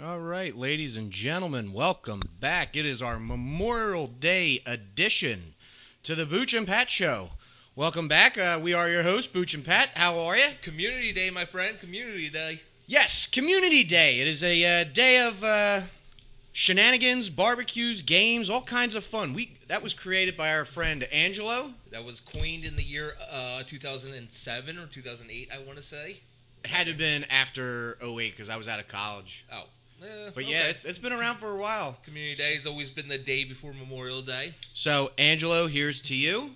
All right, ladies and gentlemen, welcome back. It is our Memorial Day edition to the Booch and Pat Show. Welcome back. Uh, we are your hosts, Booch and Pat. How are you? Community Day, my friend. Community Day. Yes, Community Day. It is a uh, day of uh, shenanigans, barbecues, games, all kinds of fun. We that was created by our friend Angelo. That was coined in the year uh, 2007 or 2008, I want to say. It had to have been after 08 because I was out of college. Oh. Eh, But yeah, it's, it's been around for a while. Community Day has always been the day before Memorial Day. So, Angelo, here's to you.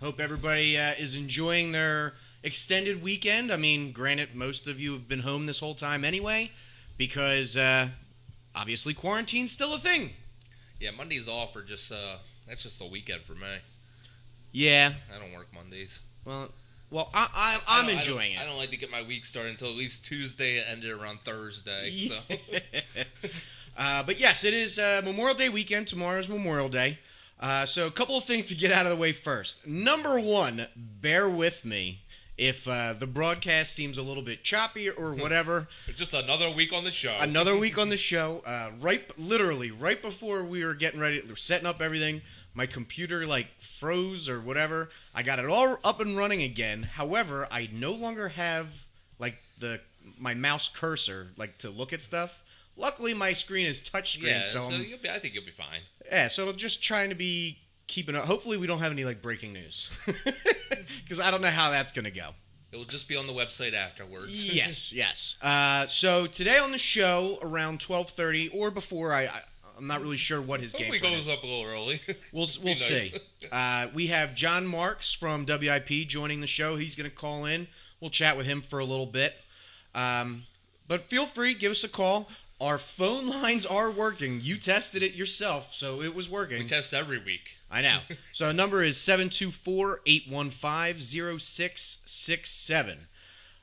Hope everybody uh, is enjoying their extended weekend. I mean, granted, most of you have been home this whole time anyway, because uh, obviously quarantine's still a thing. Yeah, Mondays off are just uh, that's just the weekend for me. Yeah. I don't work Mondays. Well, well, I, I, I I enjoying don't, it. I don't like to get my week started until at least Tuesday and ended around Thursday. So. uh, but yes, it is uh, Memorial Day weekend. Tomorrow is Memorial Day. Uh, so a couple of things to get out of the way first. Number one, bear with me if uh, the broadcast seems a little bit choppy or whatever. It's just another week on the show. Another week on the show. Uh, right, literally, right before we were getting ready, setting up everything, my computer like froze or whatever. I got it all up and running again. However, I no longer have like the my mouse cursor like to look at stuff. Luckily, my screen is touchscreen, Yeah, so, so be, I think you'll be fine. yeah. So I'm just trying to be keeping up. Hopefully, we don't have any like breaking news, because I don't know how that's gonna go. It will just be on the website afterwards. yes, yes. Uh, so today on the show around 12:30 or before, I, I I'm not really sure what his game Hopefully goes is. up a little early. We'll Be we'll nice. see. Uh, we have Jon Marks from WIP joining the show. He's going to call in. We'll chat with him for a little bit. Um, but feel free, give us a call. Our phone lines are working. You tested it yourself, so it was working. we test every week. I know. So the number is 724-815-0667.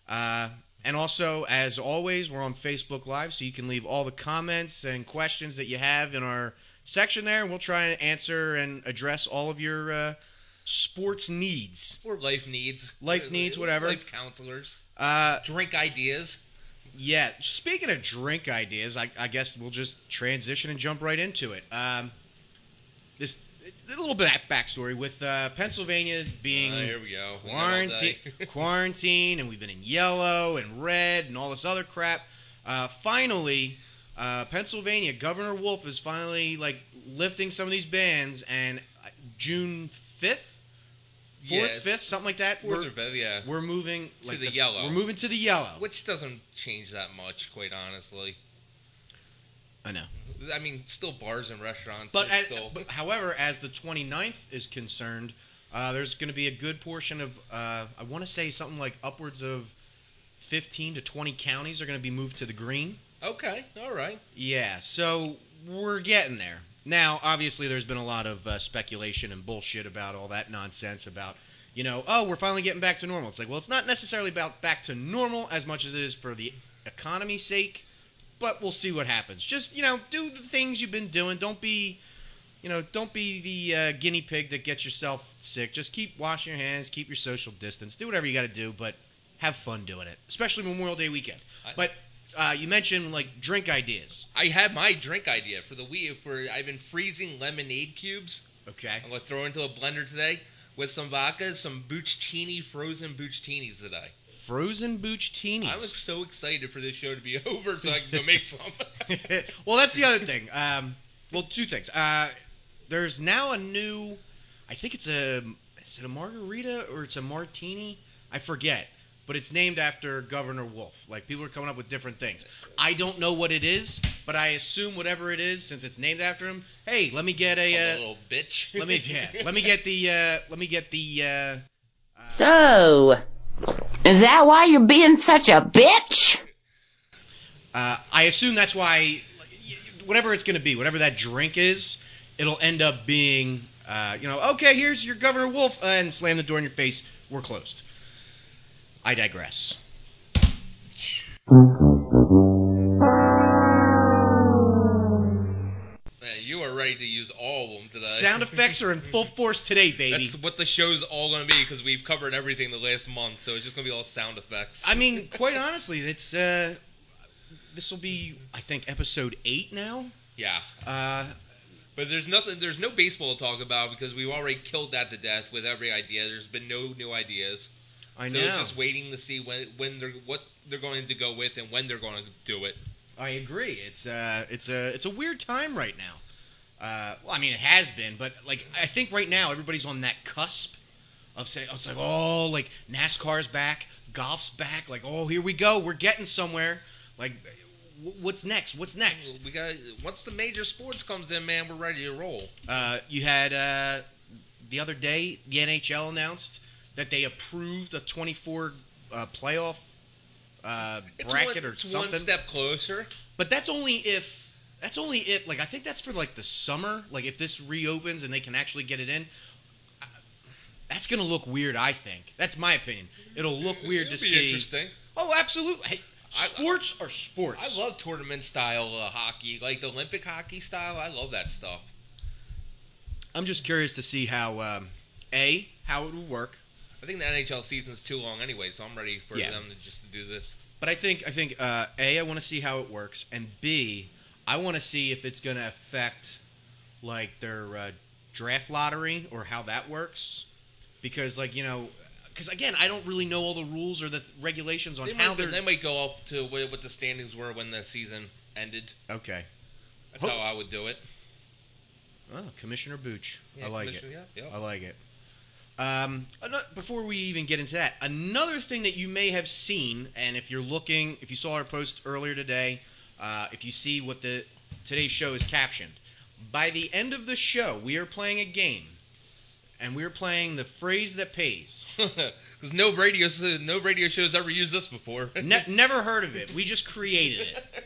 Uh, and also, as always, we're on Facebook Live, so you can leave all the comments and questions that you have in our section there, and we'll try and answer and address all of your uh, sports needs. Or life needs. Life needs, whatever. Life counselors. Uh, Drink ideas. Yeah, speaking of drink ideas, I, I guess we'll just transition and jump right into it. Um, this a little bit of backstory with uh, Pennsylvania being Uh, here we go. We got all quarantine, quarantine, and we've been in yellow and red and all this other crap. Uh, finally, uh, Pennsylvania Governor Wolf is finally like lifting some of these bans, and uh, June fifth, fourth, Yes. fifth, something like that. Fourth we're, or fifth, yeah. we're moving To like the yellow. We're moving to the yellow. Which doesn't change that much, quite honestly. I know. I mean, still bars and restaurants. But, as, still. but however, as the 29th is concerned, uh, there's going to be a good portion of, uh, I want to say something like upwards of 15 to 20 counties are going to be moved to the green. okay, all right. Yeah, so we're getting there. Now, obviously, there's been a lot of uh, speculation and bullshit about all that nonsense about, you know, oh, we're finally getting back to normal. It's like, well, it's not necessarily about back to normal as much as it is for the economy's sake, but we'll see what happens. Just, you know, do the things you've been doing. Don't be, you know, don't be the uh, guinea pig that gets yourself sick. Just keep washing your hands, keep your social distance, do whatever you got to do, but have fun doing it, especially Memorial Day weekend. I- But uh, you mentioned like drink ideas. I have my drink idea for the week. For I've been freezing lemonade cubes. Okay. I'm gonna throw into a blender today with some vodka, some bucatini, frozen bucatinis today. Frozen Boochtinis. I'm so excited for this show to be over so I can go make some. well, that's the other thing. Um, well, two things. Uh, there's now a new, I think it's a, is it a margarita or it's a martini? I forget. But it's named after Governor Wolf. Like people are coming up with different things. I don't know what it is, but I assume whatever it is, since it's named after him. Hey, let me get I'm a a. Uh, little bitch. let me yeah. Let me get the. Uh, let me get the. Uh, So, is that why you're being such a bitch? Uh, I assume that's why, whatever it's going to be, whatever that drink is, it'll end up being, uh, you know, okay, here's your Governor Wolf, uh, and slam the door in your face. We're closed. I digress. Man, you are ready to use all of them today. Sound effects are in full force today, baby. That's what the show's all going to be because we've covered everything the last month, so it's just going to be all sound effects. I mean, quite honestly, it's uh, this will be I think episode eight now. Yeah. Uh, But there's nothing. There's no baseball to talk about because we've already killed that to death with every idea. There's been no new ideas. I so know. it's just waiting to see when when they're what they're going to go with and when they're going to do it. I agree. It's uh, it's a it's a weird time right now. Uh, well, I mean, it has been, but like I think right now everybody's on that cusp of saying, oh, it's like, oh, like NASCAR's back, golf's back, like, oh, here we go, we're getting somewhere. Like, w- what's next? What's next? We got once the major sports comes in, man, we're ready to roll. Uh, you had uh, the other day the NHL announced that they approved a 24 uh, playoff uh, bracket one, or something. one step closer. But that's only if that's only if like I think that's for like the summer. Like if this reopens and they can actually get it in, uh, that's gonna look weird. I think that's my opinion. It'll look weird It'll to be see. Interesting. Oh, absolutely. Hey, I- sports are sports. I love tournament style uh, hockey, like the Olympic hockey style. I love that stuff. I'm just curious to see how um, a how it will work. I think the NHL season's too long anyway, so I'm ready for Yeah. them to just to do this. But I think I think uh, a I want to see how it works, and b I want to see if it's gonna affect like their uh, draft lottery or how that works, because like you know, because again I don't really know all the rules or the th- regulations on They how might, they're. might go up to what, what the standings were when the season ended. okay. That's Ho- how I would do it. Oh, Commissioner Booch. Yeah, I like it. Yeah, yeah. I like it. Um, before we even get into that, another thing that you may have seen, and if you're looking, if you saw our post earlier today, uh, if you see what the today's show is captioned, by the end of the show, we are playing a game, and we're playing the phrase that pays. Because no radio no radio shows ever used this before. Ne- never heard of it. We just created it.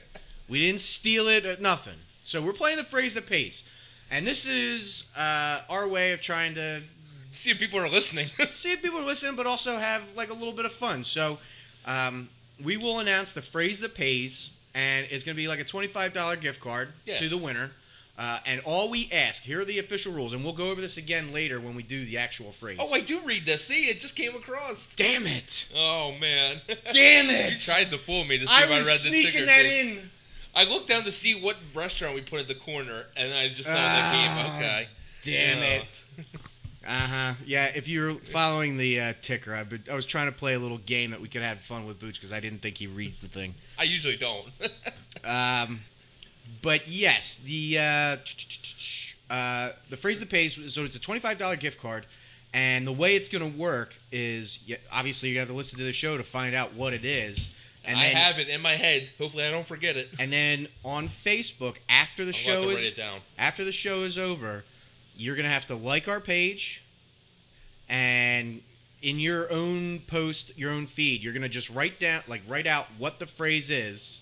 We didn't steal it, uh, nothing. So we're playing the phrase that pays, and this is uh, our way of trying to See if people are listening. see if people are listening, but also have like a little bit of fun. So, um, we will announce the phrase that pays, and it's going to be like a twenty-five dollar gift card Yeah. to the winner. Uh, and all we ask here are the official rules, and we'll go over this again later when we do the actual phrase. oh, I do read this. See, it just came across. Damn it! Oh man. Damn it! You tried to fool me to see I if I was read the ticker that thing. in. I looked down to see what restaurant we put at the corner, and I just saw Ah, that game. Okay. Damn Oh. it! Uh huh. Yeah, if you're following the uh, ticker, I've been, I was trying to play a little game that we could have fun with Booch because I didn't think he reads the thing. I usually don't. Um, but yes, the uh, uh, the phrase that pays. So it's a twenty-five dollar gift card, and the way it's going to work is obviously you have to listen to the show to find out what it is, and I then have it in my head. Hopefully, I don't forget it. and then on Facebook after the I'll show is write it down. after the show is over, you're gonna have to like our page, and in your own post, your own feed, you're gonna just write down, like write out what the phrase is,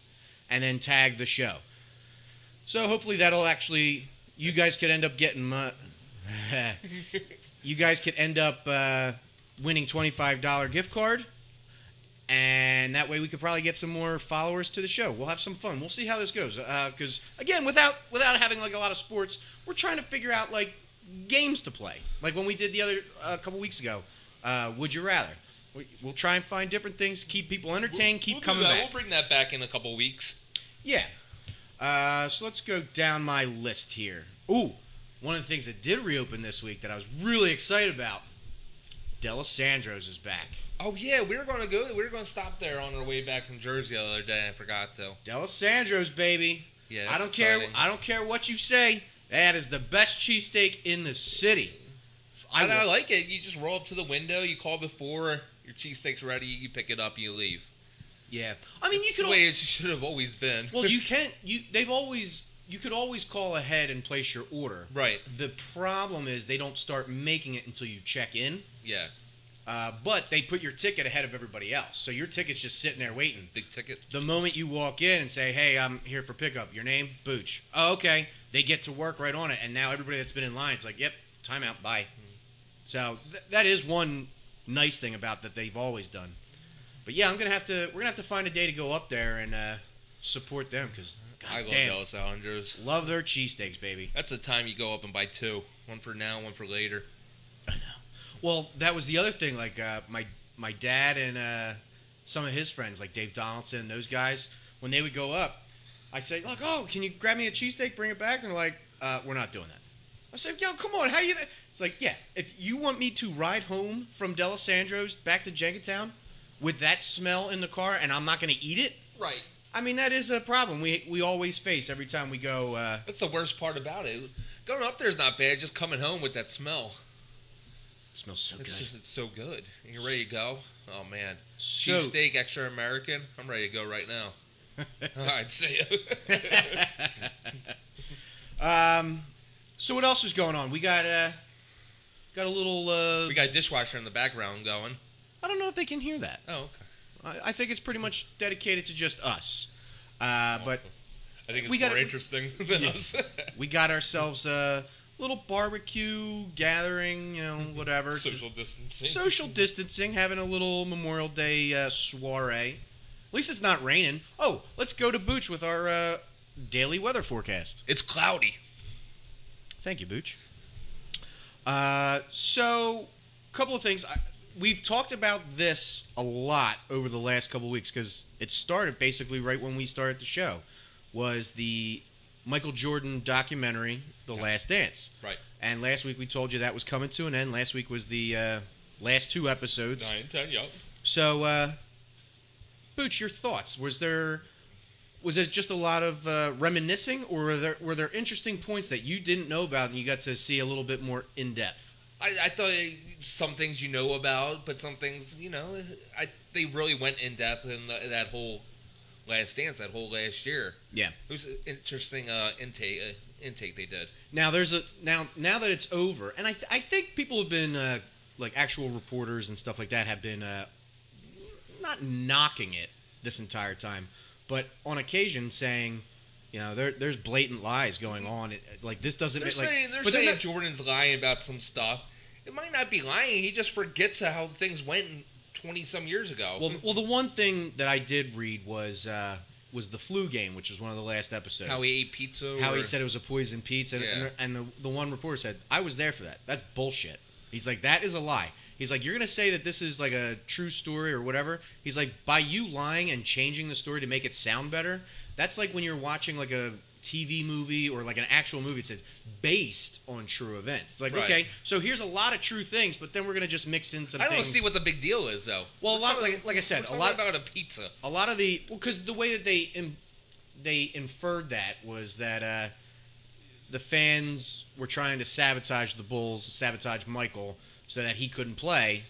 and then tag the show. So hopefully that'll actually, you guys could end up getting, uh, you guys could end up uh, winning twenty-five dollar gift card. And that way we could probably get some more followers to the show. We'll have some fun. We'll see how this goes. Because again, without without having like a lot of sports, we're trying to figure out like games to play. Like when we did the other a couple weeks ago, uh, would you rather? We, we'll try and find different things to keep people entertained, keep we'll coming back. We'll bring that back in a couple weeks. Yeah. Uh, so let's go down my list here. Ooh, one of the things that did reopen this week that I was really excited about. Dalessandro's is back. Oh yeah, we were gonna go. We were gonna stop there on our way back from Jersey the other day. I forgot to. Dalessandro's, baby. Yeah. I don't care. I don't care what you say. That is the best cheesesteak in the city. I, I like it. You just roll up to the window. You call before your cheesesteak's ready. You pick it up. You leave. Yeah. I mean, you It's could. the way it should have always been. well, you can't. You. They've always. You could always call ahead and place your order. right. The problem is they don't start making it until you check in. Yeah. Uh, but they put your ticket ahead of everybody else, so your ticket's just sitting there waiting. Big ticket. The moment you walk in and say, "Hey, I'm here for pickup," your name, Booch. Oh, okay. They get to work right on it, and now everybody that's been in line is like, "Yep, timeout, bye." So th- that is one nice thing about that they've always done. But yeah, I'm gonna have to. We're gonna have to find a day to go up there and uh, support them because I love damn, Dalessandro's. love their cheesesteaks, baby. That's the time you go up and buy two. One for now, one for later. I know. Well, that was the other thing. Like uh, my my dad and uh, some of his friends, like Dave Donaldson, those guys. when they would go up, I say, like, oh, can you grab me a cheesesteak, bring it back? And they're like, uh, we're not doing that. I said, yo, come on, how you? It's like, yeah, if you want me to ride home from Dalessandro's back to Jenkintown with that smell in the car and I'm not going to eat it, Right. I mean that is a problem we we always face every time we go. Uh, That's the worst part about it. Going up there is not bad. Just coming home with that smell. it smells so good. It's, just, it's so good. And you're ready to go. Oh man. So- Cheesesteak, extra American. I'm ready to go right now. All right, see ya. um, so what else is going on? We got uh, got a little. Uh, we got a dishwasher in the background going. I don't know if they can hear that. Oh, okay. I, I think it's pretty much dedicated to just us. Uh, but I think it's we more gotta- interesting than Yeah. us. we got ourselves a little barbecue gathering, you know, whatever. Social distancing. Social distancing, having a little Memorial Day uh, soiree. At least it's not raining. Oh, let's go to Booch with our uh, daily weather forecast. It's cloudy. Thank you, Booch. Uh, so, a couple of things. I, we've talked about this a lot over the last couple of weeks because it started basically right when we started the show. Was the Michael Jordan documentary, The. Last Dance? Right. And last week we told you that was coming to an end. Last week was the uh, last two episodes. Nine, ten, yup. So, uh, Booch, your thoughts? Was there was it just a lot of uh, reminiscing, or were there were there interesting points that you didn't know about and you got to see a little bit more in depth? I, I thought some things you know about, but some things, you know, I they really went in depth in the, that whole last dance, that whole last year. Yeah. It was an interesting uh, intake uh, intake they did. Now there's a now now that it's over, and I I think people have been uh, like actual reporters and stuff like that have been uh, not knocking it this entire time, but on occasion saying. You know, there, there's blatant lies going on. It, like this doesn't They're make like. saying they're but saying not- Jordan's lying about some stuff. It might not be lying. He just forgets how things went 20 some years ago. Well, well, the one thing that I did read was uh, was the flu game, which was one of the last episodes. how he ate pizza. How or, he said it was a poison pizza, and, Yeah. and, the, and the, the one reporter said, "I was there for that. That's bullshit." He's like, "That is a lie." He's like, "You're gonna say that this is like a true story or whatever." He's like, "By you lying and changing the story to make it sound better, that's like when you're watching like a TV movie or like an actual movie. It said based on true events. It's like, Right. okay, so here's a lot of true things, but then we're gonna just mix in some I don't things. see what the big deal is though. Well, a lot- talking- like- like I said, a lot- about a pizza. a lot of the well, because the way that they they inferred that was that uh, the fans were trying to sabotage the Bulls, sabotage Michael, so that he couldn't play.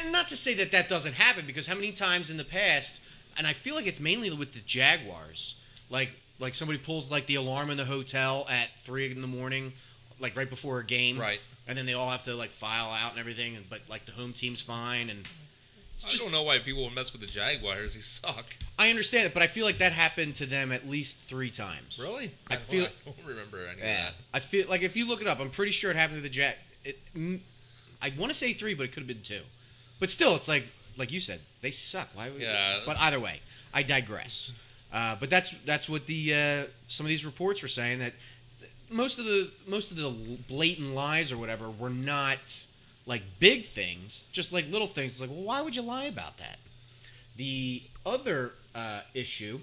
And not to say that that doesn't happen, because how many times in the past, and I feel like it's mainly with the Jaguars, like like somebody pulls like the alarm in the hotel at three in the morning, like right before a game, Right. and then they all have to like file out and everything, and but like the home team's fine, and I just don't know why people would mess with the Jaguars. They suck. I understand it, but I feel like that happened to them at least three times. Really? I feel- I don't remember any Yeah. of that. I feel like if you look it up, I'm pretty sure it happened to the Jack. It, mm, I want to say three, but it could have been two. But still, it's like like you said, they suck. Why would? Yeah. But either way, I digress. Uh, but that's that's what the uh, some of these reports were saying that th- most of the most of the blatant lies or whatever were not like big things, just like little things. It's like, well, why would you lie about that? The other uh, issue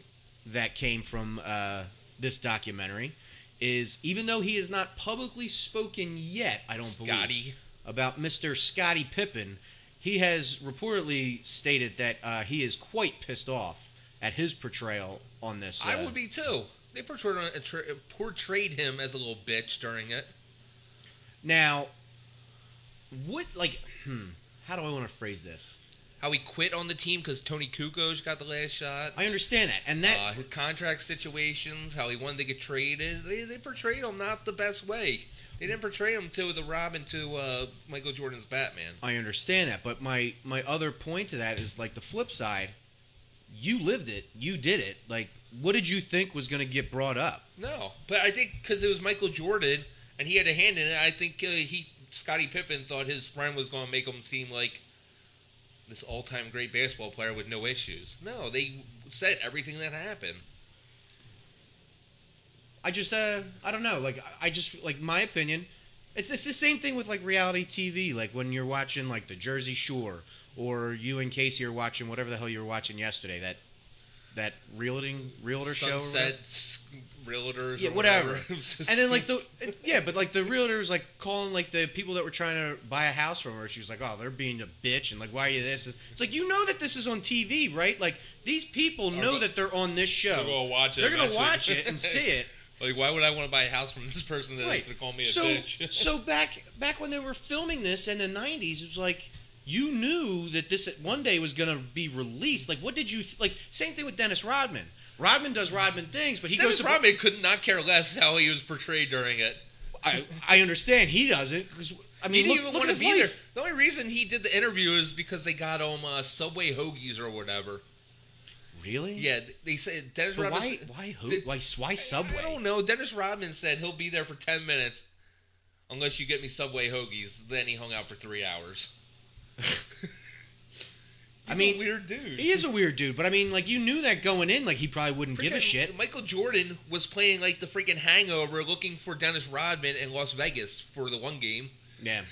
that came from uh, this documentary is even though he has not publicly spoken yet, I don't that. believe about Mr. Scottie Pippen, he has reportedly stated that uh, he is quite pissed off at his portrayal on this. I uh, would be too. They portrayed, portrayed him as a little bitch during it. Now, what like hmm, how do I want to phrase this? How he quit on the team because Toni Kukoc got the last shot. I understand that, and that uh, his contract situations, how he wanted to get traded. They, they portrayed him not the best way. They didn't portray him to the Robin to uh, Michael Jordan's Batman. I understand that, but my my other point to that is like the flip side. You lived it, you did it. Like, what did you think was going to get brought up? No, but I think because it was Michael Jordan and he had a hand in it, I think uh, he Scottie Pippen thought his friend was going to make him seem like this all-time great baseball player with no issues. No, they said everything that happened. I just uh I don't know like I- just like my opinion it's it's the same thing with like reality TV like when you're watching like the Jersey Shore or you and Casey are watching whatever the hell you were watching yesterday that that realting realtor show. or Sunset whatever. Realtors. Yeah, whatever. It And then like the yeah, but like the realtors like calling like the people that were trying to buy a house from her. She was like, oh, they're being a bitch and like why are you this? It's like you know that this is on TV, right? Like these people know go- that they're on this show. They're gonna watch it. They're gonna eventually. watch it and see it. Like, why would I want to buy a house from this person that Right. to call me a so bitch? so back back when they were filming this in the 90s, it was like you knew that this one day was gonna be released. Like what did you like? Same thing with Dennis Rodman. Rodman does Rodman things, but he Dennis goes to Rodman could not care less how he was portrayed during it. I, I understand he doesn't because I mean he look, didn't even look want to be life. there. The only reason he did the interview is because they got him uh, Subway hoagies or whatever. Really? Yeah, they said Dennis But Rodman. why said- why who, Did- why why Subway? I don't know. Dennis Rodman said he'll be there for ten minutes, unless you get me Subway hoagies. Then he hung out for three hours. I mean, a weird dude. He is a weird dude, but I mean, like you knew that going in, like he probably wouldn't give a Freaking shit. Michael Jordan was playing like the freaking Hangover, looking for Dennis Rodman in Las Vegas for the one game. Yeah.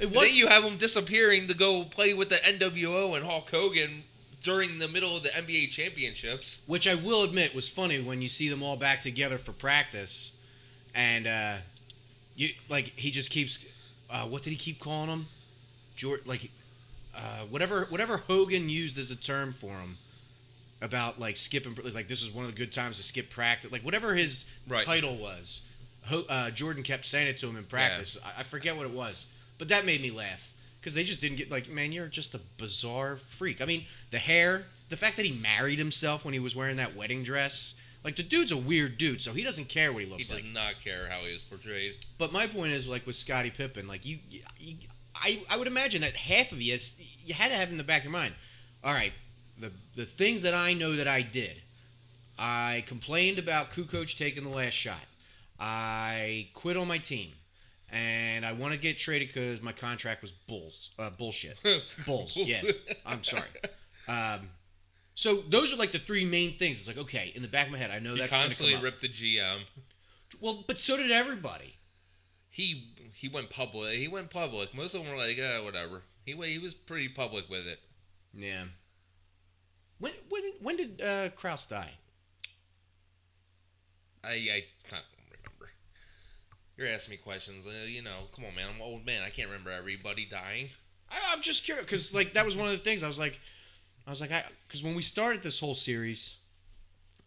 It And was then you have him disappearing to go play with the NWO and Hulk Hogan during the middle of the NBA championships. which I will admit was funny when you see them all back together for practice, and uh, you like he just keeps, uh, what did he keep calling him? George, like, uh, whatever whatever Hogan used as a term for him about like skipping, like this is one of the good times to skip practice, like whatever his Right. title was. Ho- uh, Jordan kept saying it to him in practice. I, I forget what it was, but that made me laugh because they just didn't get like, man, you're just a bizarre freak. I mean, the hair, the fact that he married himself when he was wearing that wedding dress. Like the dude's a weird dude, so he doesn't care what he looks He looks does like. not care how he is portrayed. But my point is, like with Scottie Pippen, like you, you I, I would imagine that half of you, you had to have in the back of your mind. All right, the the things that I know that I did. I complained about Kukoc taking the last shot. I quit on my team, and I want to get traded because my contract was bulls, uh, bullshit. Bulls, yeah. I'm sorry. Um, so those are like the three main things. It's like okay, in the back of my head, I know he that's constantly ripped the GM. Well, but so did everybody. He he went public. He went public. Most of them were like, eh, whatever. He he was pretty public with it. Yeah. When when when did uh, Krause die? I I can't remember. You're asking me questions. Uh, you know, come on, man. I'm an old man. I can't remember everybody dying. I, I'm just curious because like that was one of the things I was like, I was like, I because when we started this whole series,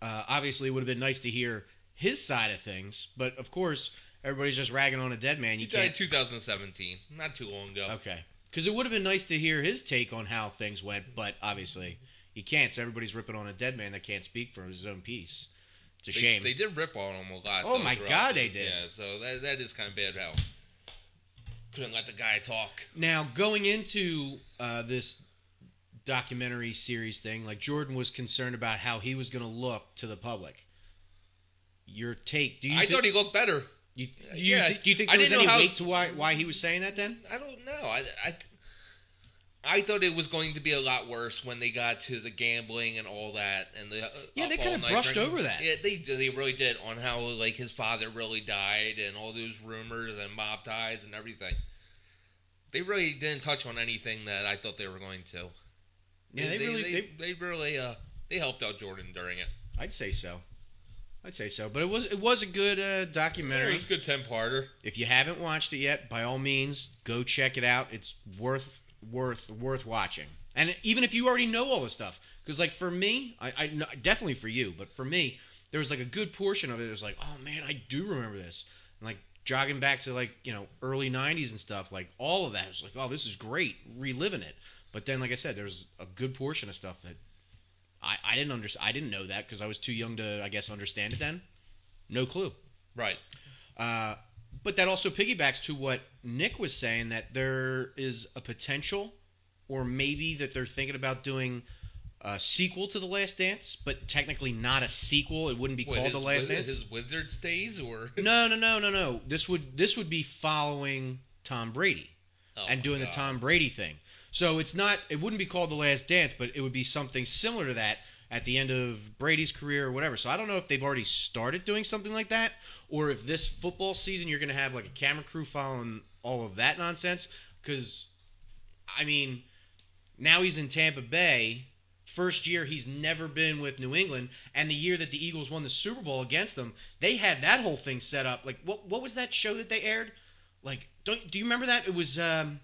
uh, obviously it would have been nice to hear his side of things, but of course everybody's just ragging on a dead man. You died can't. 2017, not too long ago. Okay. Because it would have been nice to hear his take on how things went, but obviously you can't. So everybody's ripping on a dead man that can't speak for his own piece. It's a They, shame. They did rip on him a lot. Oh though, my God, the- they did. Yeah, so that that is kind of bad. How couldn't let the guy talk. Now, going into uh, this documentary series thing, like Jordan was concerned about how he was going to look to the public. Your take? Do you? I thought he looked better. You, do you, yeah, do you think I there was any how- weight to why why he was saying that then? I don't know. I, I, I thought it was going to be a lot worse when they got to the gambling and all that, and the uh, Yeah, they kinda all brushed drinking. over that. Yeah, they they really did on how like his father really died and all those rumors and mob ties and everything. They really didn't touch on anything that I thought they were going to. Yeah, they, really. they, They, they really uh they helped out Jordan during it. I'd say so. I'd say so. But it was it was a good uh, documentary. It was a good ten parter. If you haven't watched it yet, by all means, go check it out. It's worth worth worth watching. And even if you already know all this stuff, because like for me, I, I definitely for you, but for me, there was like a good portion of it. It was like, oh man, I do remember this. And like jogging back to like you know early '90s and stuff, like all of that was like, oh, this is great, reliving it. But then, like I said, there's a good portion of stuff that I, I didn't understand. I didn't know that because I was too young to, I guess, understand it then. No clue. Right. Uh, but that also piggybacks to what Nick was saying that there is a potential, or maybe that they're thinking about doing a sequel to The Last Dance, but technically not a sequel. It wouldn't be What, called his, The Last Dance. His Wizards days or No, no, no, no, no. This would this would be following Tom Brady Oh and doing the Tom Brady thing. So it's not it wouldn't be called The Last Dance, but it would be something similar to that at the end of Brady's career or whatever. So I don't know if they've already started doing something like that or if this football season you're going to have like a camera crew following all of that nonsense cuz I mean now he's in Tampa Bay first year he's never been with New England, and the year that the Eagles won the Super Bowl against them, they had that whole thing set up. Like, what what was that show that they aired? Like, don't do you remember that? It was um,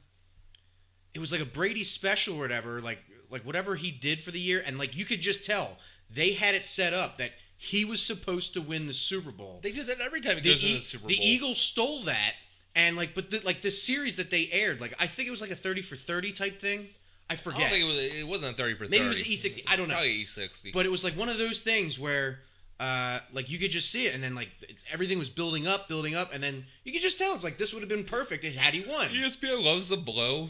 it was like a Brady special or whatever. Like like whatever he did for the year, and like you could just tell they had it set up that he was supposed to win the Super Bowl. They do that every time he the, goes to E- the Super Bowl. the Eagles stole that, and like, but the, like the series that they aired, like I think it was like a thirty for thirty type thing. I forget. I don't think it was. It wasn't a thirty for 30. Maybe it was E60, I don't know. Probably E sixty. but it was like one of those things where, uh, like you could just see it, and then like it, everything was building up, building up, and then you could just tell it's like this would have been perfect had he won. ESPN loves to blow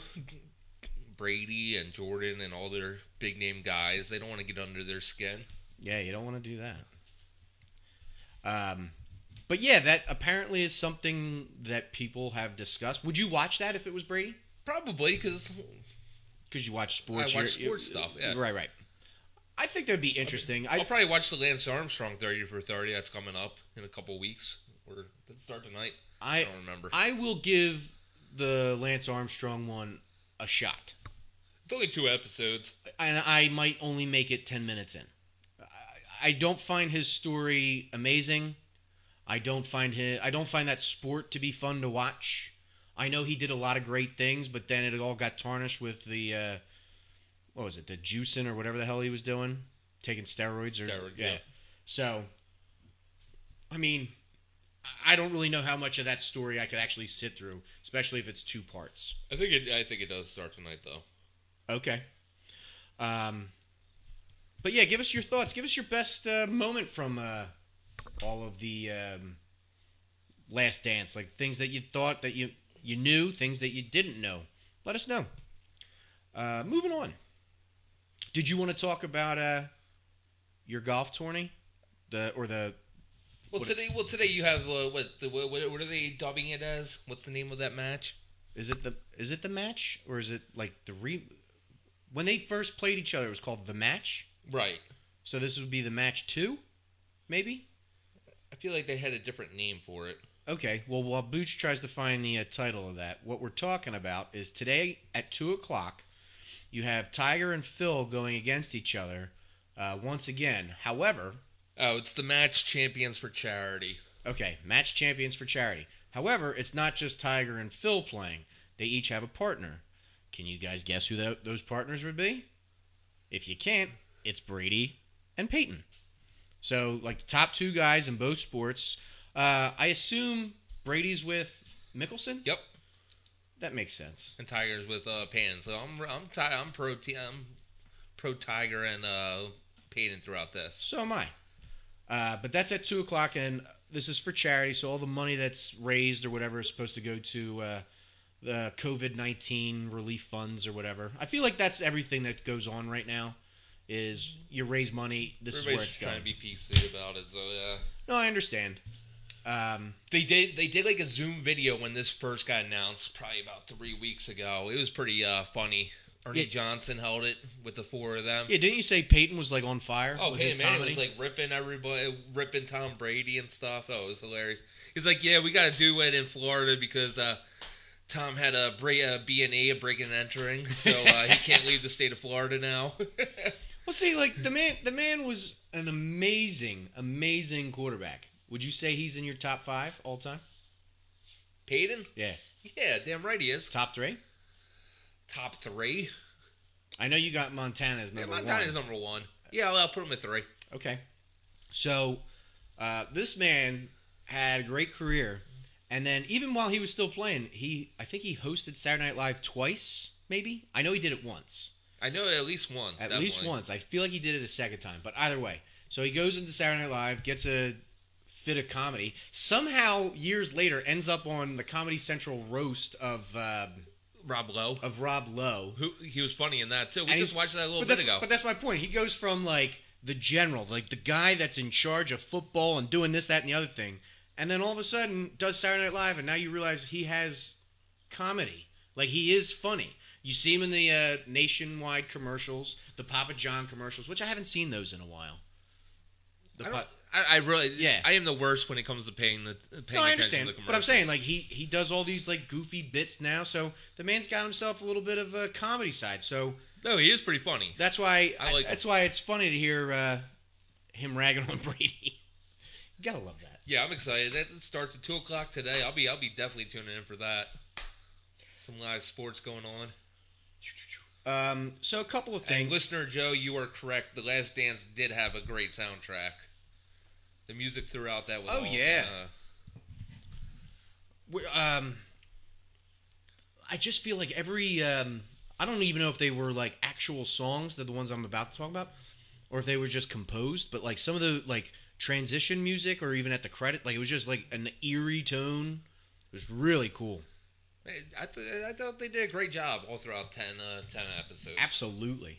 Brady and Jordan and all their big name guys. They don't want to get under their skin. Yeah, you don't want to do that. Um, but yeah, that apparently is something that people have discussed. Would you watch that if it was Brady? Probably because Because you watch sports. I watch sports stuff, yeah. Right, right. I think that'd be interesting. I'll I, probably watch the Lance Armstrong thirty for thirty. That's coming up in a couple weeks. Or does it start tonight? I I, don't remember. I will give the Lance Armstrong one a shot, it's only two episodes. and I might only make it ten minutes in. I, I don't find his story amazing. I don't find his, I don't find that sport to be fun to watch. I know he did a lot of great things, but then it all got tarnished with the uh, what was it, the juicing or whatever the hell he was doing, taking steroids or Steroids, yeah. yeah. So, I mean, I don't really know how much of that story I could actually sit through, especially if it's two parts. I think it. I think it does start tonight though. Okay. Um, but yeah, give us your thoughts. Give us your best uh, moment from uh, all of the um, Last Dance, like things that you thought that you you knew, things that you didn't know. Let us know. Uh, moving on. Did you want to talk about uh, your golf tourney, the or the Well, What- today, well today you have uh, what, the, what what are they dubbing it as? What's the name of that match? is it the is it the match or is it like the re when they first played each other it was called the match Right. so this would be the match two maybe I feel like they had a different name for it. Okay, well, while Booch tries to find the uh, title of that, what we're talking about is today at 2 o'clock, you have Tiger and Phil going against each other uh, once again. However, Oh, it's the match champions for charity. okay, match champions for charity. However, it's not just Tiger and Phil playing, they each have a partner. Can you guys guess who tho- those partners would be? If you can't, it's Brady and Peyton. So, like, the top two guys in both sports. Uh, I assume Brady's with Mickelson? Yep. That makes sense. And Tigers with uh. So I'm I'm ti- I'm pro t- I'm pro Tiger and uh Peyton throughout this. So am I. Uh, but that's at 2 o'clock, and this is for charity, so all the money that's raised or whatever is supposed to go to uh, the COVID 19 relief funds or whatever. I feel like that's everything that goes on right now. Is you raise money, this is where Everybody's it's just going. trying to be PC about it. So yeah. No, I understand. Um, They did they did like a Zoom video when this first got announced, probably about three weeks ago. It was pretty uh funny. Ernie Yeah. Johnson held it with the four of them. yeah, didn't you say Peyton was like on fire Oh, Peyton Manning was like ripping everybody, ripping Tom Brady and stuff. Oh, it was hilarious. He's like, yeah, we got to do it in Florida because uh, Tom had a break, a B and A, a breaking and entering, so uh, he can't leave the state of Florida now. well, see, like the man, the man was an amazing, amazing quarterback. Would you say he's in your top five all time? Peyton? Yeah, Yeah, damn right he is. top three. Top three. I know you got Montana as Yeah, number Montana's one. number one. Yeah, well, I'll put him at three. Okay. So, uh, this man had a great career, and then even while he was still playing, he I think he hosted Saturday Night Live twice, maybe. I know he did it once, I know at least once. at least once. I feel like he did it a second time, but either way. So he goes into Saturday Night Live, gets a fit of comedy. Somehow, years later, ends up on the Comedy Central roast of uh, Rob Lowe. of Rob Lowe. Who he was funny in that too. We And just watched that a little bit ago. But that's my point. He goes from like the general, like the guy that's in charge of football and doing this, that, and the other thing, and then all of a sudden does Saturday Night Live, and now you realize he has comedy. Like he is funny. You see him in the uh, nationwide commercials, the Papa John commercials, which I haven't seen those in a while. The I, don't, I, I really, Yeah. I am the worst when it comes to paying the paying no, I understand, but I'm saying like he he does all these like goofy bits now, so the man's got himself a little bit of a comedy side. So No, he is pretty funny. That's why. I like that's why it's funny to hear uh, him ragging on Brady. you gotta love that. Yeah, I'm excited. That starts at two o'clock today. I'll be I'll be definitely tuning in for that. Some live sports going on. Um, so a couple of And things. listener Joe, you are correct. The Last Dance did have a great soundtrack. The music throughout that was Oh, yeah. Uh, um, I just feel like every um, I don't even know if they were like actual songs that the ones I'm about to talk about, or if they were just composed. But like some of the like transition music, or even at the credit, like it was just like an eerie tone. It was really cool. I, th- I thought they did a great job all throughout 10, uh, 10 episodes. Absolutely.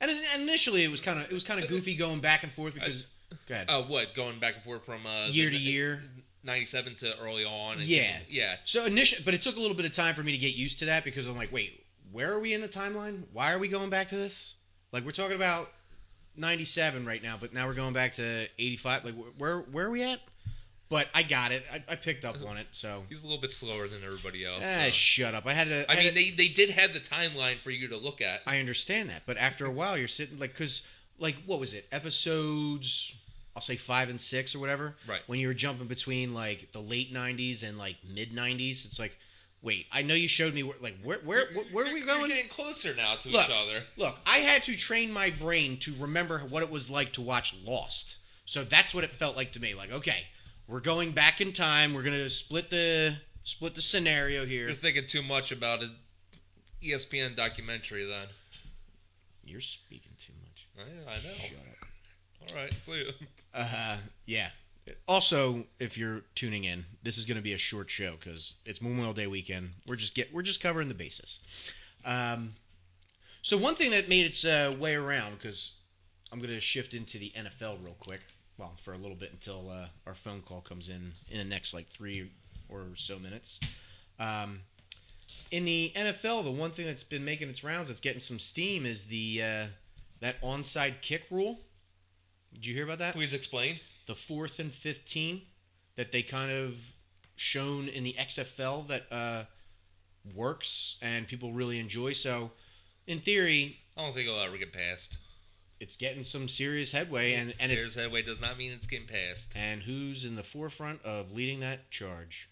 And in- initially, it was kind of it was kind of goofy going back and forth because. Go ahead. Oh, what? Going back and forth from uh, year the- to year. 97 to early on. and- Yeah. Yeah. So initially, but it took a little bit of time for me to get used to that because I'm like, wait, where are we in the timeline? Why are we going back to this? Like we're talking about 97 right now, but now we're going back to 85. Like where where are we at? But I got it. I, I picked up on it. So He's a little bit slower than everybody else. ah, so. shut up. I had to. I had mean, to- they, they did have the timeline for you to look at. I understand that, but after a while, you're sitting like, cause like what was it? Episodes, I'll say five and six or whatever. Right. When you were jumping between like the late '90s and like mid '90s, it's like, wait, I know you showed me where, like where where where, where are we going? You're getting closer now to Look. each other. Look, I had to train my brain to remember what it was like to watch Lost. So that's what it felt like to me. Like, okay, we're going back in time. We're gonna split the split the scenario here. You're thinking too much about an ESPN documentary then. You're speaking too much. I, I know. All right. So you- Uh, yeah. Also, if you're tuning in, this is going to be a short show because it's Memorial Day weekend. We're just get we're just covering the bases. Um, so one thing that made its uh, way around because I'm going to shift into the NFL real quick. Well, for a little bit until uh, our phone call comes in in the next like three or so minutes. Um, in the NFL, the one thing that's been making its rounds, that's getting some steam, is the uh, that onside kick rule. Did you hear about that? Please explain. the fourth and fifth team that they kind of shown in the XFL that uh, works and people really enjoy. So, in theory, I don't think it'll ever get passed. it's getting some serious headway, and and Stairs it's headway does not mean it's getting passed. and who's in the forefront of leading that charge?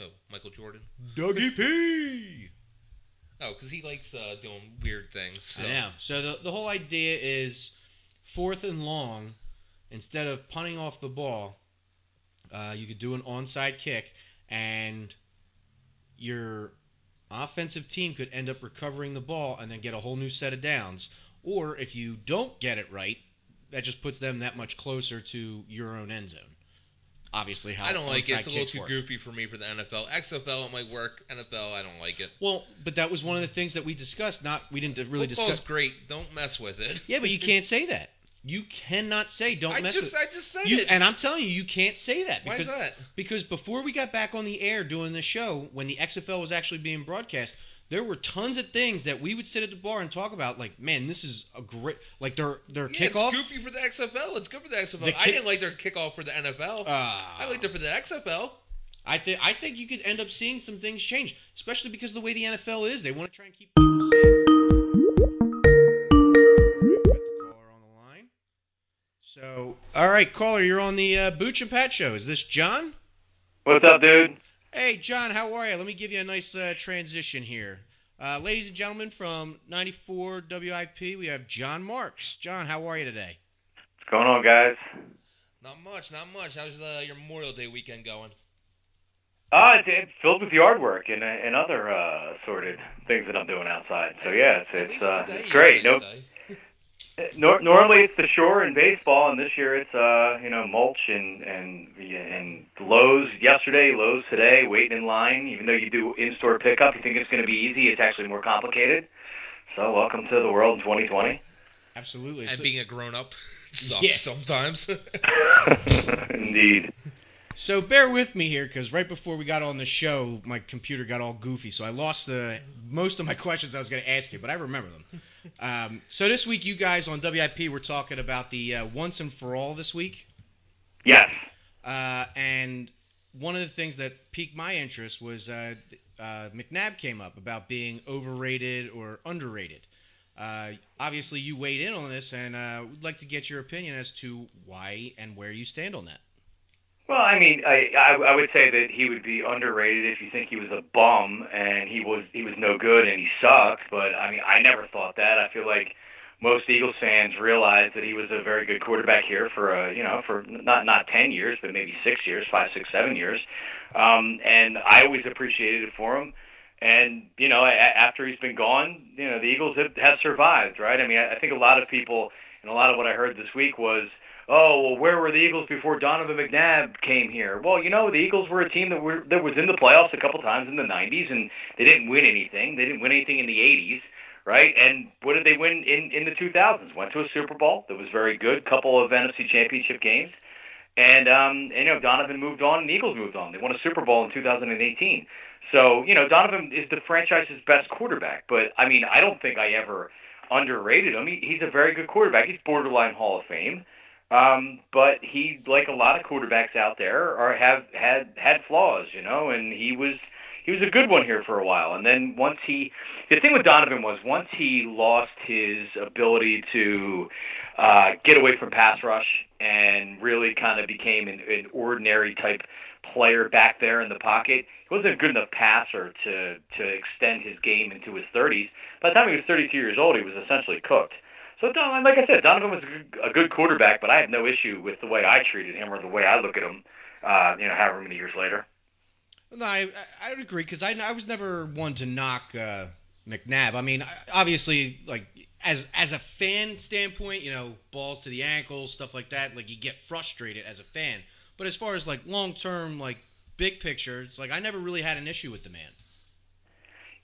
Oh, Michael Jordan. Dougie P. Oh, because he likes uh, doing weird things. So. I know. So the the whole idea is fourth and long, instead of punting off the ball, uh, you could do an onside kick, and your offensive team could end up recovering the ball and then get a whole new set of downs. Or if you don't get it right, that just puts them that much closer to your own end zone. Obviously, how I don't like it. It's a little too work. goofy for me for the NFL. XFL it might work. NFL I don't like it. Well, but that was one of the things that we discussed. Not we didn't really Football's discuss. great. Don't mess with it. Yeah, but you can't say that. You cannot say don't I mess just with. I just said You, it. and I'm telling you, you can't say that Why is that? because before we got back on the air doing the show, when the XFL was actually being broadcast, there were tons of things that we would sit at the bar and talk about. Like, man, this is a great like their their Yeah, kickoff. it's goofy for the XFL. It's good for the XFL. The I kick- didn't like their kickoff for the NFL. Ah. I liked it for the XFL. I think I think you could end up seeing some things change, especially because of the way the NFL is. They want to try and keep people safe. Got the caller on the line. So, all right, caller, you're on the uh, Booch and Pat show. Is this Jon? What's up, dude? Hey, Jon, how are you? Let me give you a nice uh, transition here. Uh, ladies and gentlemen, from 94 WIP, we have Jon Marks. Jon, how are you today? What's going on, guys? Not much, not much. How's uh, your Memorial Day weekend going? Uh, it's, it's filled with yard work and, and other uh, assorted things that I'm doing outside. So yeah, it's it's uh, it's great. No. Nor- normally it's the shore and baseball, and this year it's uh, you know mulch and and and Lowe's yesterday, Lowe's today, waiting in line. Even though you do in-store pickup, you think it's going to be easy. It's actually more complicated. So welcome to the world in 2020. Absolutely. And So, being a grown up sucks Yeah. sometimes. Indeed. So bear with me here, because right before we got on the show, my computer got all goofy, so I lost the most of my questions I was going to ask you, but I remember them. Um, so this week, you guys on WIP were talking about the uh, once and for all this week. Yes. Uh, and one of the things that piqued my interest was uh, uh, McNabb came up about being overrated or underrated. Uh, obviously, you weighed in on this, and uh, would like to get your opinion as to why and where you stand on that. Well, I mean, I, I I would say that he would be underrated if you think he was a bum and he was he was no good and he sucked. But I mean, I never thought that. I feel like most Eagles fans realized that he was a very good quarterback here for a you know for not not ten years but maybe six years, five, six, seven years. Um, and I always appreciated it for him. And you know, after he's been gone, you know, the Eagles have, have survived, right? I mean, I, I think a lot of people and a lot of what I heard this week was oh, well, where were the Eagles before Donovan McNabb came here? Well, you know, the Eagles were a team that were that was in the playoffs a couple times in the 90s, and they didn't win anything. They didn't win anything in the 80s, right? And what did they win in in the 2000s? Went to a Super Bowl that was very good. Couple of NFC Championship games. And um, and, you know, Donovan moved on, and the Eagles moved on. They won a Super Bowl in 2018. So, you know, Donovan is the franchise's best quarterback. But I mean, I don't think I ever underrated him. He, he's a very good quarterback. He's borderline Hall of Fame. Um, but he, like a lot of quarterbacks out there, are have had had flaws, you know, and he was he was a good one here for a while. And then once he, the thing with Donovan was once he lost his ability to uh, get away from pass rush and really kind of became an, an ordinary type player back there in the pocket. He wasn't a good enough passer to to extend his game into his 30s. By the time he was 32 years old, he was essentially cooked. So, Don, like I said, Donovan was a good quarterback, but I have no issue with the way I treated him or the way I look at him. Uh, you know, however many years later. No, I I would agree because I I was never one to knock uh, McNabb. I mean, obviously, like as as a fan standpoint, you know, balls to the ankles, stuff like that. Like you get frustrated as a fan. But as far as like long term, like big picture, it's like I never really had an issue with the man.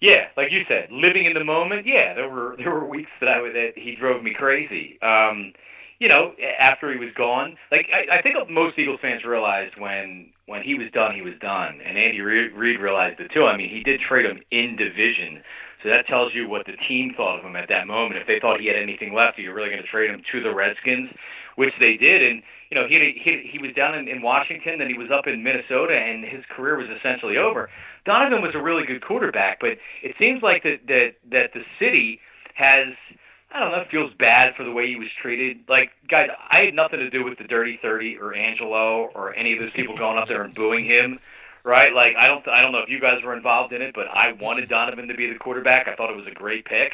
Yeah, like you said, living in the moment. Yeah, there were there were weeks that I that he drove me crazy. Um, you know, after he was gone, like I, I think most Eagles fans realized when when he was done, he was done, and Andy Reid realized it too. I mean, he did trade him in division, so that tells you what the team thought of him at that moment. If they thought he had anything left, you're really going to trade him to the Redskins, which they did. And you know, he he he was down in, in Washington, then he was up in Minnesota, and his career was essentially over. Donovan was a really good quarterback, but it seems like that that that the city has I don't know, feels bad for the way he was treated. Like, guys, I had nothing to do with the Dirty Thirty or Angelo or any of those people going up there and booing him, right? Like, I don't, I don't know if you guys were involved in it, but I wanted Donovan to be the quarterback. I thought it was a great pick,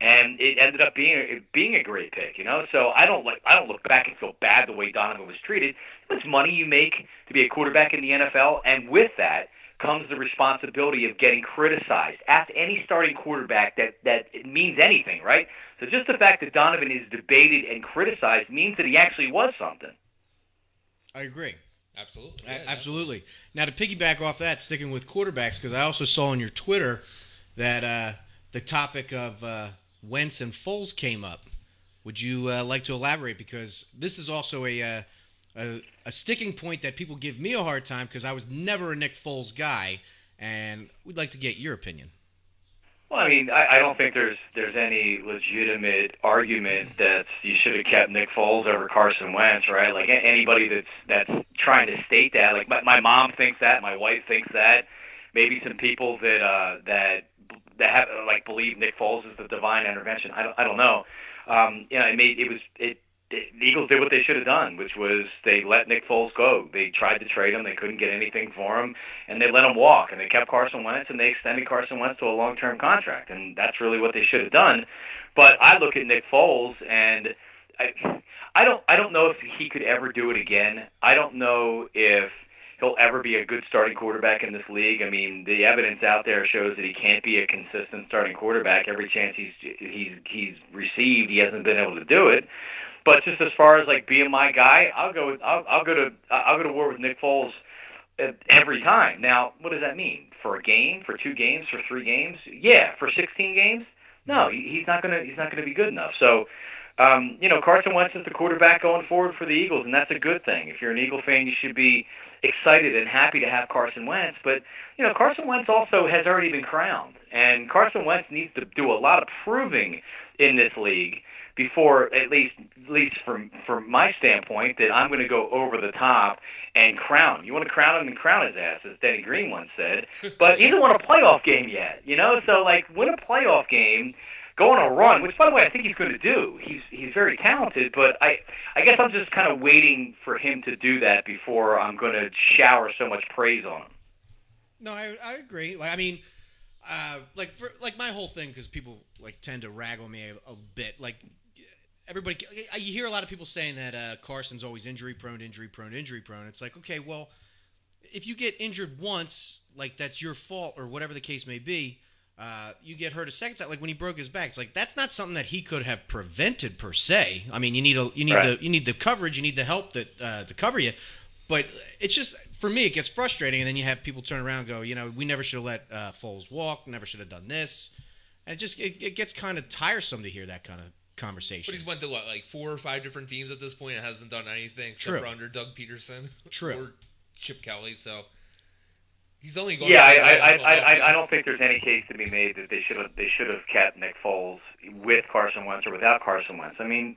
and it ended up being being a great pick, you know. So I don't like, I don't look back and feel bad the way Donovan was treated. It's money you make to be a quarterback in the NFL, and with that comes the responsibility of getting criticized. Ask any starting quarterback that that means anything, right? So just the fact that Donovan is debated and criticized means that he actually was something. I agree. Absolutely. Yeah, absolutely. Now to piggyback off that, sticking with quarterbacks, because I also saw on your Twitter that uh, the topic of uh, Wentz and Foles came up. Would you uh, like to elaborate? Because this is also a uh, a, a sticking point that people give me a hard time because I was never a Nick Foles guy, and we'd like to get your opinion. Well, I mean, I, I don't think there's there's any legitimate argument that you should have kept Nick Foles over Carson Wentz, right? Like anybody that's that's trying to state that, like my, my mom thinks that, my wife thinks that, maybe some people that uh that that have like believe Nick Foles is the divine intervention. I don't I don't know. Um, you know, it made it was it the Eagles did what they should have done, which was they let Nick Foles go. They tried to trade him, they couldn't get anything for him, and they let him walk. And they kept Carson Wentz, and they extended Carson Wentz to a long-term contract, and that's really what they should have done. But I look at Nick Foles, and I, I don't, I don't know if he could ever do it again. I don't know if he'll ever be a good starting quarterback in this league. I mean, the evidence out there shows that he can't be a consistent starting quarterback. Every chance he's he's he's received, he hasn't been able to do it. But just as far as like being my guy, I'll go. With, I'll, I'll go to. I'll go to war with Nick Foles every time. Now, what does that mean? For a game, for two games, for three games? Yeah, for 16 games? No, he's not gonna. He's not gonna be good enough. So, um, you know, Carson Wentz is the quarterback going forward for the Eagles, and that's a good thing. If you're an Eagle fan, you should be excited and happy to have Carson Wentz. But you know, Carson Wentz also has already been crowned, and Carson Wentz needs to do a lot of proving in this league before at least at least from from my standpoint that I'm going to go over the top and crown. You want to crown him and crown his ass, as Denny Green once said. But he doesn't won a playoff game yet, you know. So like win a playoff game, go on a run. Which by the way I think he's going to do. He's he's very talented, but I I guess I'm just kind of waiting for him to do that before I'm going to shower so much praise on him. No, I I agree. Like I mean. Uh, like for like my whole thing because people like tend to rag on me a, a bit. Like everybody, you hear a lot of people saying that uh, Carson's always injury prone, injury prone, injury prone. It's like, okay, well, if you get injured once, like that's your fault or whatever the case may be. Uh, you get hurt a second time, like when he broke his back. It's like that's not something that he could have prevented per se. I mean, you need a you need right. the you need the coverage, you need the help that uh, to cover you. But it's just for me, it gets frustrating, and then you have people turn around and go, you know, we never should have let uh, Foles walk, never should have done this, and it just it, it gets kind of tiresome to hear that kind of conversation. But he's went to what, like four or five different teams at this point and hasn't done anything except True. for under Doug Pederson True. or Chip Kelly. So he's only going. Yeah, to I, I, I, I, I don't think there's any case to be made that they should have they should have kept Nick Foles with Carson Wentz or without Carson Wentz. I mean,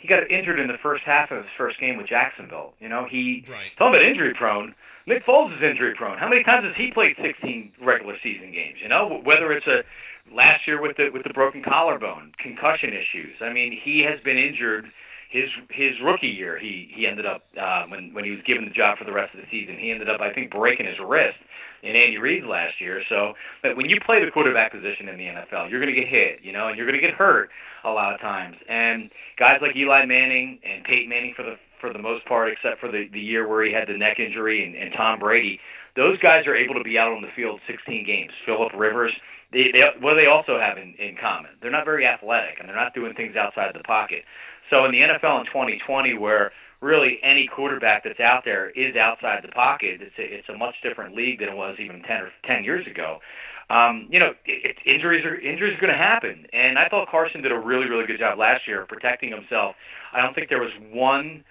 he got injured in the first half of his first game with Jacksonville. You know, he Right. talking about injury prone. Nick Foles is injury prone. How many times has he played 16 regular season games? You know, whether it's a last year with the with the broken collarbone, concussion issues. I mean, he has been injured. His his rookie year, he he ended up uh, when when he was given the job for the rest of the season, he ended up I think breaking his wrist in Andy Reid's last year. So, but when you play the quarterback position in the NFL, you're going to get hit, you know, and you're going to get hurt a lot of times. And guys like Eli Manning and Peyton Manning for the for the most part, except for the the year where he had the neck injury, and, and Tom Brady, those guys are able to be out on the field 16 games. Philip Rivers, they, they what do they also have in, in common? They're not very athletic, and they're not doing things outside the pocket. So in the NFL in 2020, where really any quarterback that's out there is outside the pocket, it's a, it's a much different league than it was even 10 or 10 years ago. Um, you know, it, it, injuries are injuries are going to happen, and I thought Carson did a really really good job last year protecting himself. I don't think there was one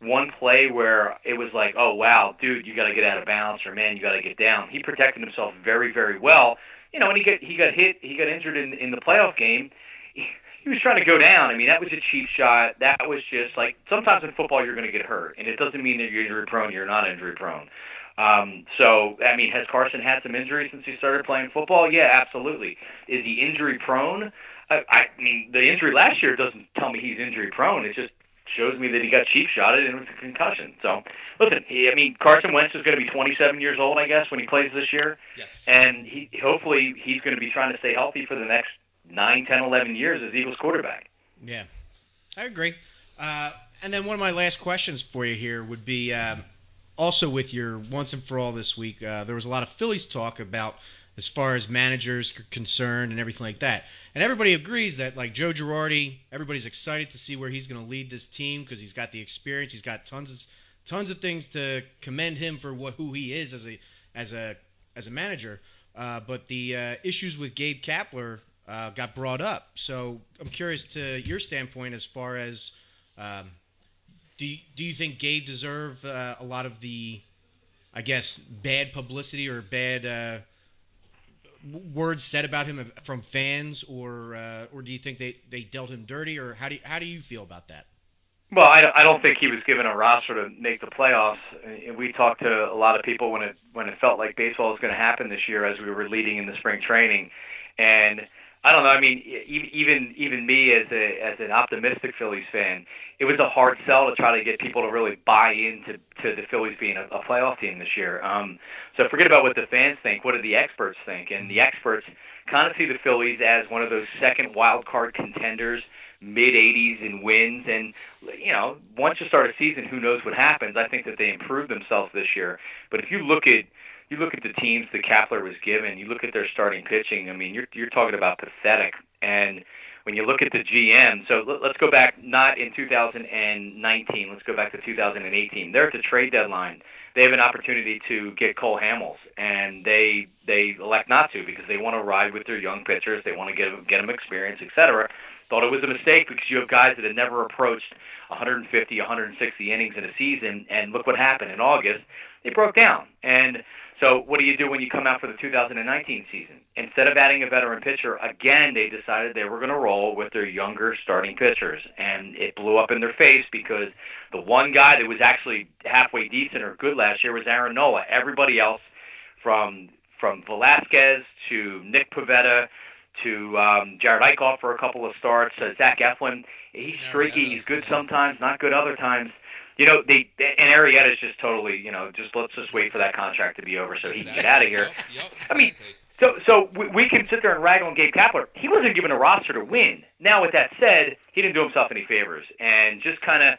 one play where it was like, oh wow, dude, you got to get out of bounds, or man, you got to get down. He protected himself very very well. You know, and he got he got hit, he got injured in in the playoff game. He was trying to go down. I mean, that was a cheap shot. That was just like sometimes in football you're going to get hurt, and it doesn't mean that you're injury prone. You're not injury prone. Um, so, I mean, has Carson had some injuries since he started playing football? Yeah, absolutely. Is he injury prone? I, I mean, the injury last year doesn't tell me he's injury prone. It just shows me that he got cheap shotted and it was a concussion. So, listen, he, I mean, Carson Wentz is going to be 27 years old, I guess, when he plays this year, Yes. and he hopefully he's going to be trying to stay healthy for the next nine, ten, eleven years as Eagles quarterback. Yeah, I agree. Uh, and then one of my last questions for you here would be um, also with your once and for all this week. Uh, there was a lot of Phillies talk about as far as managers are concerned and everything like that. And everybody agrees that like Joe Girardi, everybody's excited to see where he's going to lead this team because he's got the experience. He's got tons of tons of things to commend him for what who he is as a as a as a manager. Uh, but the uh, issues with Gabe Kapler uh, got brought up. So I'm curious to your standpoint as far as um, do you, do you think Gabe deserve uh, a lot of the, I guess, bad publicity or bad uh, words said about him from fans, or uh, or do you think they, they dealt him dirty, or how do you, how do you feel about that? Well, I I don't think he was given a roster to make the playoffs. And We talked to a lot of people when it when it felt like baseball was going to happen this year as we were leading in the spring training, and I don't know. I mean, even even me as a as an optimistic Phillies fan, it was a hard sell to try to get people to really buy into to the Phillies being a, a playoff team this year. Um, so forget about what the fans think. What do the experts think? And the experts kind of see the Phillies as one of those second wild card contenders mid 80s in wins and you know once you start a season who knows what happens i think that they improved themselves this year but if you look at you look at the teams that Kapler was given you look at their starting pitching i mean you're you're talking about pathetic and when you look at the GM so let, let's go back not in 2019 let's go back to 2018 they're at the trade deadline they have an opportunity to get Cole Hamels, and they they elect not to because they want to ride with their young pitchers. They want to get get them experience, et cetera. Thought it was a mistake because you have guys that had never approached 150, 160 innings in a season, and look what happened in August. They broke down, and So what do you do when you come out for the 2019 season? Instead of adding a veteran pitcher, again they decided they were going to roll with their younger starting pitchers, and it blew up in their face because the one guy that was actually halfway decent or good last year was Aaron Nola. Everybody else, from from Velasquez to Nick Pivetta to um, Jerad Eickhoff for a couple of starts, uh, Zach Eflin, he's streaky, he's good sometimes, not good other times you know, they and Arrieta's just totally, you know, just let's just wait for that contract to be over so he can get out of here. Yep, yep, I mean, so so we, we can sit there and rag on Gabe Kapler. He wasn't given a roster to win. Now, with that said, he didn't do himself any favors, and just kind of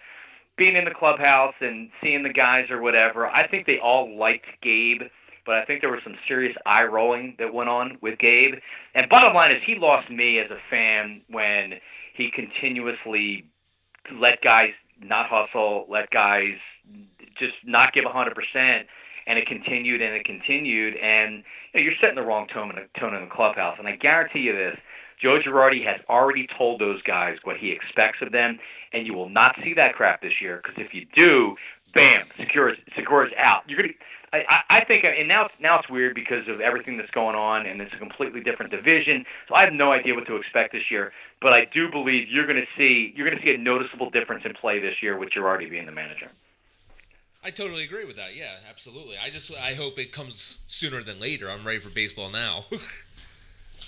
being in the clubhouse and seeing the guys or whatever. I think they all liked Gabe, but I think there was some serious eye rolling that went on with Gabe. And bottom line is, he lost me as a fan when he continuously let guys not hustle, let guys just not give a 100%, and it continued and it continued. And you know, you're setting the wrong tone in the, tone in the clubhouse. And I guarantee you this Joe Girardi has already told those guys what he expects of them, and you will not see that crap this year. Because if you do, bam, Segura's Segura's out. You're gonna. I, I think, and now now it's weird because of everything that's going on, and it's a completely different division. So I have no idea what to expect this year. But I do believe you're going to see you're going to see a noticeable difference in play this year with Girardi being the manager. I totally agree with that. Yeah, absolutely. I just I hope it comes sooner than later. I'm ready for baseball now.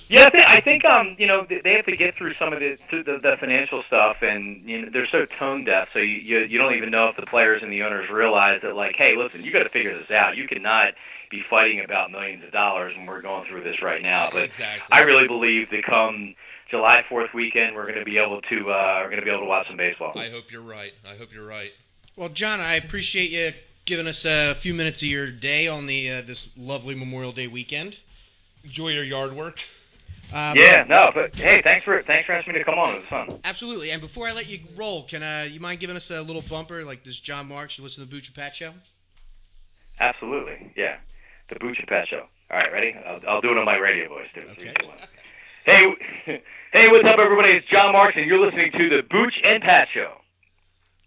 Yeah, I think, I think um, you know, they have to get through some of the the, the financial stuff, and you know, they're so tone deaf, so you, you you don't even know if the players and the owners realize that, like, hey, listen, you got to figure this out. You cannot be fighting about millions of dollars when we're going through this right now. But exactly. I really believe that come July Fourth weekend, we're going to be able to uh, we're going to be able to watch some baseball. I hope you're right. I hope you're right. Well, Jon, I appreciate you giving us a few minutes of your day on the uh, this lovely Memorial Day weekend. Enjoy your yard work. Um, yeah, no, but hey, thanks for thanks for asking me to come on. It was fun. Absolutely. And before I let you roll, can uh, you mind giving us a little bumper like this? Jon Marks, you listen to the Booch and Pat show. Absolutely, yeah, the Booch and Pat show. All right, ready? I'll, I'll do it on my radio voice too. Okay. Three, two, one. Hey, hey, what's up, everybody? It's Jon Marks, and you're listening to the Booch and Pat show.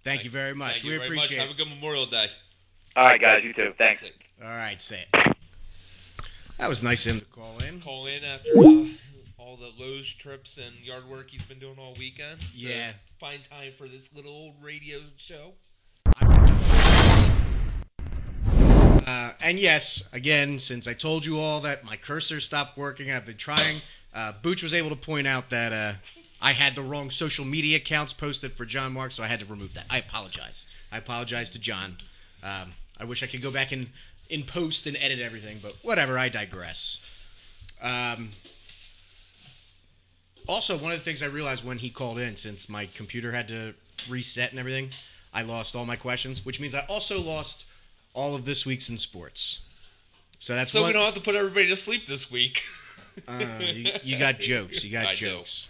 Thank you very much. Thank you we very appreciate much. it. Have a good Memorial Day. All right, guys, you too. Thanks. All right, say it. That was nice of him to call in. Call in after uh, all the Lowe's trips and yard work he's been doing all weekend. to Yeah. Find time for this little old radio show. Uh, and yes, again, since I told you all that my cursor stopped working, I've been trying. Uh, Booch was able to point out that uh, I had the wrong social media accounts posted for Jon Mark, so I had to remove that. I apologize. I apologize to Jon. Um, I wish I could go back and in post and edit everything, but whatever. I digress. Um, also, one of the things I realized when he called in, since my computer had to reset and everything, I lost all my questions, which means I also lost all of this week's in sports. So that's so one. we don't have to put everybody to sleep this week. Uh, you, you got jokes. You got I jokes.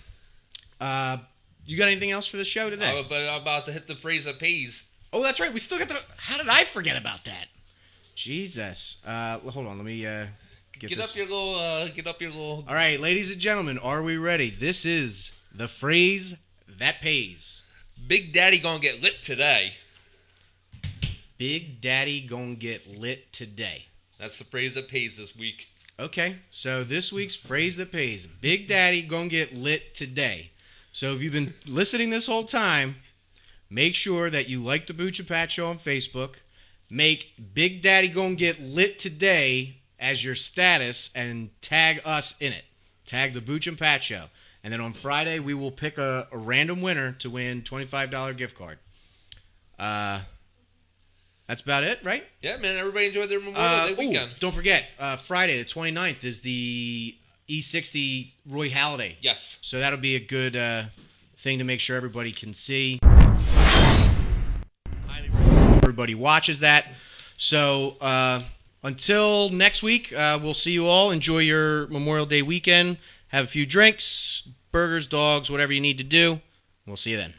Uh, you got anything else for the show today? I'm about, I'm about to hit the phrase that pays. oh, that's right. We still got the. How did I forget about that? Jesus. Uh, hold on. Let me uh, get, Get, up your little. Uh, get up your little. All right, ladies and gentlemen, are we ready? This is the phrase that pays. Big Daddy gonna get lit today. Big Daddy gonna get lit today. That's the phrase that pays this week. Okay, so this week's phrase that pays. Big Daddy gonna get lit today. So if you've been listening this whole time, make sure that you like the Booch and Pat Show on Facebook. Make Big Daddy gonna get lit today as your status and tag us in it. Tag the Booch and Pat Show. And then on Friday we will pick a, a random winner to win $25 gift card. Uh, that's about it, right? Yeah, man. Everybody enjoyed their Memorial Uh, Day ooh, weekend. don't forget, uh, Friday the 29th is the E60 Roy Halladay. Yes. So that'll be a good uh, thing to make sure everybody can see. Highly everybody watches that. So uh, until next week, uh, we'll see you all. Enjoy your Memorial Day weekend. Have a few drinks, burgers, dogs, whatever you need to do. We'll see you then.